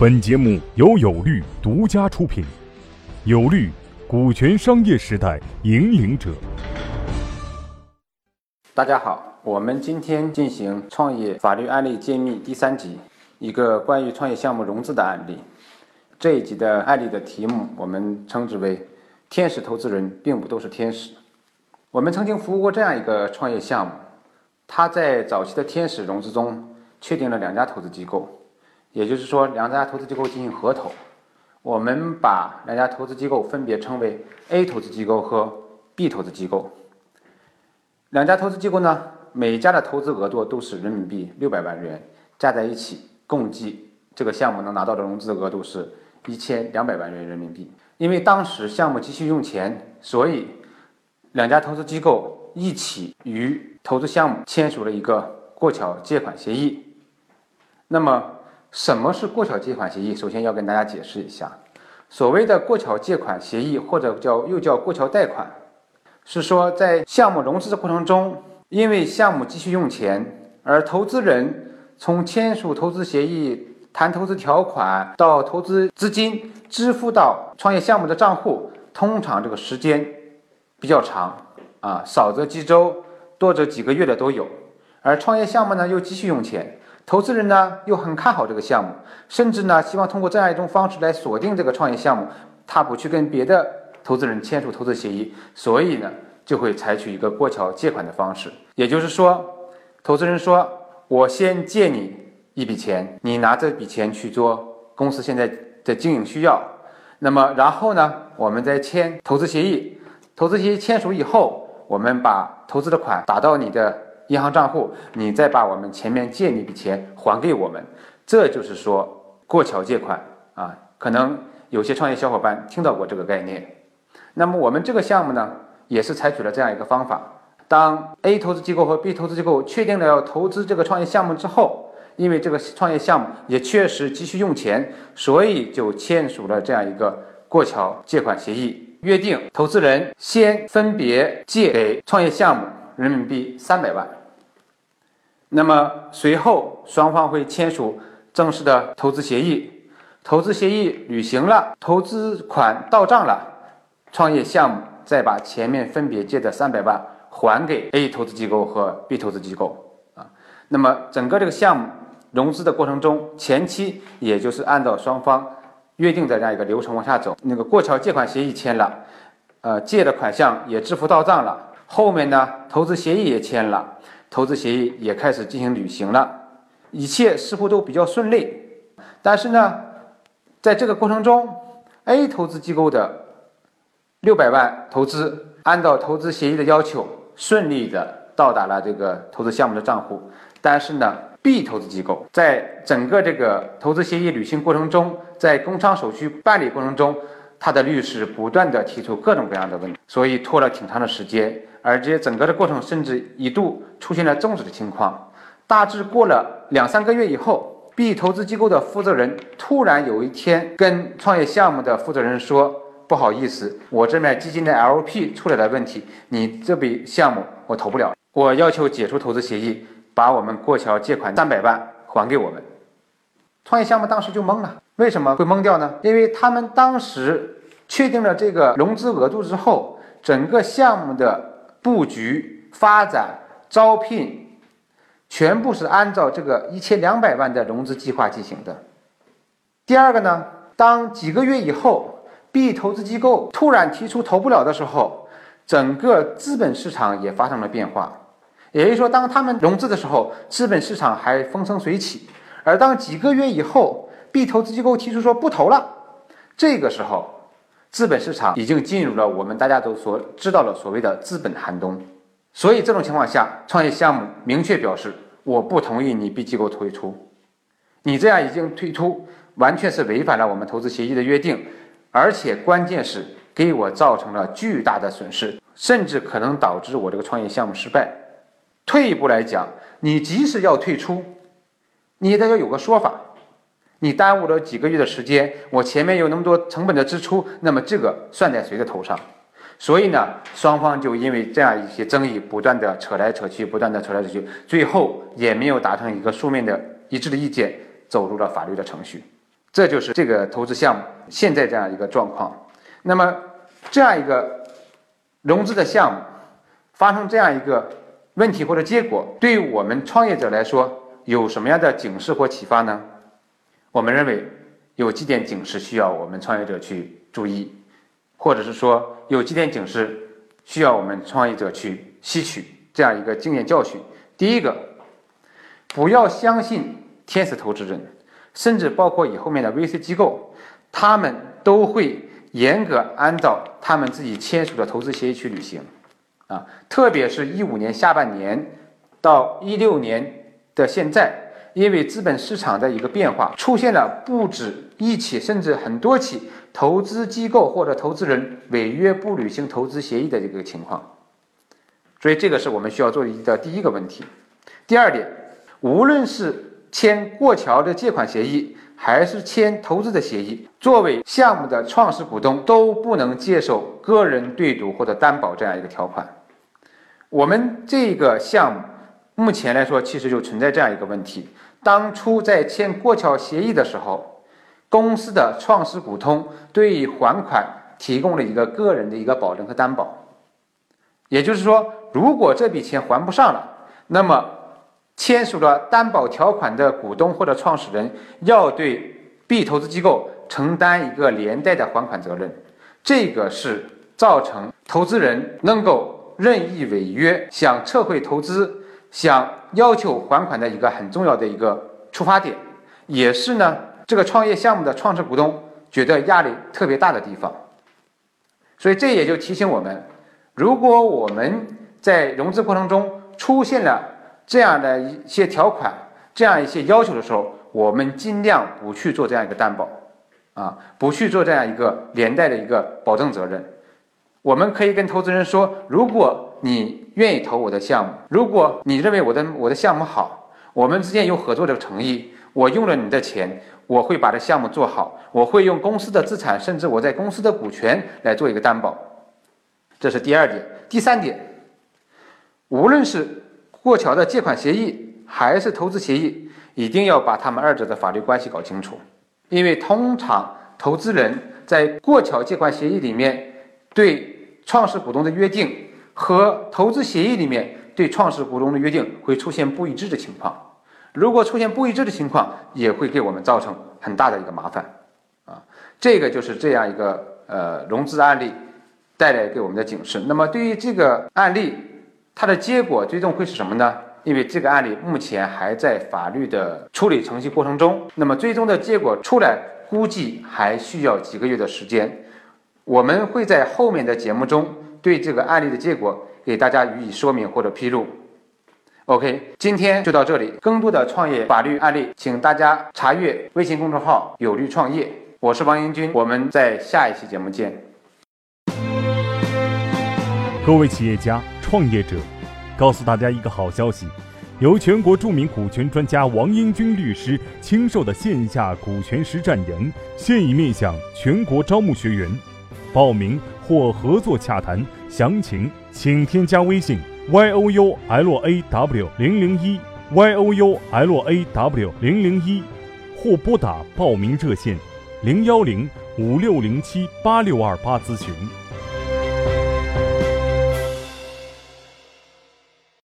本节目由有律独家出品，有律，股权商业时代引领者。大家好，我们今天进行创业法律案例揭秘第三集，一个关于创业项目融资的案例。这一集的案例的题目我们称之为“天使投资人并不都是天使”。我们曾经服务过这样一个创业项目，他在早期的天使融资中确定了两家投资机构。也就是说，两家投资机构进行合投，我们把两家投资机构分别称为 A 投资机构和 B 投资机构。两家投资机构呢，每家的投资额度都是人民币六百万元，加在一起，共计这个项目能拿到的融资额度是一千两百万元人民币。因为当时项目急需用钱，所以两家投资机构一起与投资项目签署了一个过桥借款协议。那么，什么是过桥借款协议？首先要跟大家解释一下，所谓的过桥借款协议或者叫又叫过桥贷款，是说在项目融资的过程中，因为项目急需用钱，而投资人从签署投资协议、谈投资条款到投资资金支付到创业项目的账户，通常这个时间比较长啊，少则几周，多则几个月的都有，而创业项目呢又急需用钱。投资人呢又很看好这个项目，甚至呢希望通过这样一种方式来锁定这个创业项目，他不去跟别的投资人签署投资协议，所以呢就会采取一个过桥借款的方式。也就是说，投资人说：“我先借你一笔钱，你拿这笔钱去做公司现在的经营需要。那么然后呢，我们再签投资协议。投资协议签署以后，我们把投资的款打到你的。”银行账户，你再把我们前面借你笔钱还给我们，这就是说过桥借款啊。可能有些创业小伙伴听到过这个概念。那么我们这个项目呢，也是采取了这样一个方法：当 A 投资机构和 B 投资机构确定了要投资这个创业项目之后，因为这个创业项目也确实急需用钱，所以就签署了这样一个过桥借款协议，约定投资人先分别借给创业项目人民币三百万。那么随后双方会签署正式的投资协议，投资协议履行了，投资款到账了，创业项目再把前面分别借的三百万还给 A 投资机构和 B 投资机构啊。那么整个这个项目融资的过程中，前期也就是按照双方约定的这样一个流程往下走，那个过桥借款协议签了，呃，借的款项也支付到账了，后面呢投资协议也签了。投资协议也开始进行履行了，一切似乎都比较顺利。但是呢，在这个过程中，A 投资机构的六百万投资，按照投资协议的要求，顺利的到达了这个投资项目的账户。但是呢，B 投资机构在整个这个投资协议履行过程中，在工商手续办理过程中，他的律师不断的提出各种各样的问题，所以拖了挺长的时间。而且整个的过程甚至一度出现了终止的情况。大致过了两三个月以后，B 投资机构的负责人突然有一天跟创业项目的负责人说：“不好意思，我这边基金的 LP 出来了问题，你这笔项目我投不了，我要求解除投资协议，把我们过桥借款三百万还给我们。”创业项目当时就懵了，为什么会懵掉呢？因为他们当时确定了这个融资额度之后，整个项目的。布局、发展、招聘，全部是按照这个一千两百万的融资计划进行的。第二个呢，当几个月以后，B 投资机构突然提出投不了的时候，整个资本市场也发生了变化。也就是说，当他们融资的时候，资本市场还风生水起；而当几个月以后，B 投资机构提出说不投了，这个时候。资本市场已经进入了我们大家都所知道的所谓的资本寒冬，所以这种情况下，创业项目明确表示我不同意你 B 机构退出，你这样已经退出，完全是违反了我们投资协议的约定，而且关键是给我造成了巨大的损失，甚至可能导致我这个创业项目失败。退一步来讲，你即使要退出，你也得要有个说法。你耽误了几个月的时间，我前面有那么多成本的支出，那么这个算在谁的头上？所以呢，双方就因为这样一些争议，不断的扯来扯去，不断的扯来扯去，最后也没有达成一个书面的一致的意见，走入了法律的程序。这就是这个投资项目现在这样一个状况。那么这样一个融资的项目发生这样一个问题或者结果，对于我们创业者来说有什么样的警示或启发呢？我们认为有几点警示需要我们创业者去注意，或者是说有几点警示需要我们创业者去吸取这样一个经验教训。第一个，不要相信天使投资人，甚至包括以后面的 VC 机构，他们都会严格按照他们自己签署的投资协议去履行。啊，特别是一五年下半年到一六年的现在，因为资本市场的一个变化，出现了不止一起，甚至很多起投资机构或者投资人违约不履行投资协议的这个情况。所以这个是我们需要做的第一个问题。第二点，无论是签过桥的借款协议，还是签投资的协议，作为项目的创始股东都不能接受个人对赌或者担保这样一个条款。我们这个项目目前来说，其实就存在这样一个问题：当初在签过桥协议的时候，公司的创始股东对于还款提供了一个个人的一个保证和担保。也就是说，如果这笔钱还不上了，那么签署了担保条款的股东或者创始人要对 B 投资机构承担一个连带的还款责任。这个是造成投资人能够。任意违约、想撤回投资、想要求还款的一个很重要的一个出发点，也是呢这个创业项目的创始股东觉得压力特别大的地方。所以这也就提醒我们，如果我们在融资过程中出现了这样的一些条款、这样一些要求的时候，我们尽量不去做这样一个担保，啊，不去做这样一个连带的一个保证责任。我们可以跟投资人说：如果你愿意投我的项目，如果你认为我的我的项目好，我们之间有合作的诚意，我用了你的钱，我会把这项目做好，我会用公司的资产，甚至我在公司的股权来做一个担保。这是第二点。第三点，无论是过桥的借款协议还是投资协议，一定要把他们二者的法律关系搞清楚，因为通常投资人在过桥借款协议里面。对创始股东的约定和投资协议里面对创始股东的约定会出现不一致的情况，如果出现不一致的情况，也会给我们造成很大的一个麻烦，啊，这个就是这样一个呃融资案例带来给我们的警示。那么对于这个案例，它的结果最终会是什么呢？因为这个案例目前还在法律的处理程序过程中，那么最终的结果出来，估计还需要几个月的时间。我们会在后面的节目中对这个案例的结果给大家予以说明或者披露。OK，今天就到这里。更多的创业法律案例，请大家查阅微信公众号“有律创业”。我是王英军，我们在下一期节目见。各位企业家、创业者，告诉大家一个好消息：由全国著名股权专家王英军律师亲授的线下股权实战营，现已面向全国招募学员。报名或合作洽谈详情，请添加微信 y o u l a w 零零一 y o u l a w 零零一，或拨打报名热线零幺零五六零七八六二八咨询。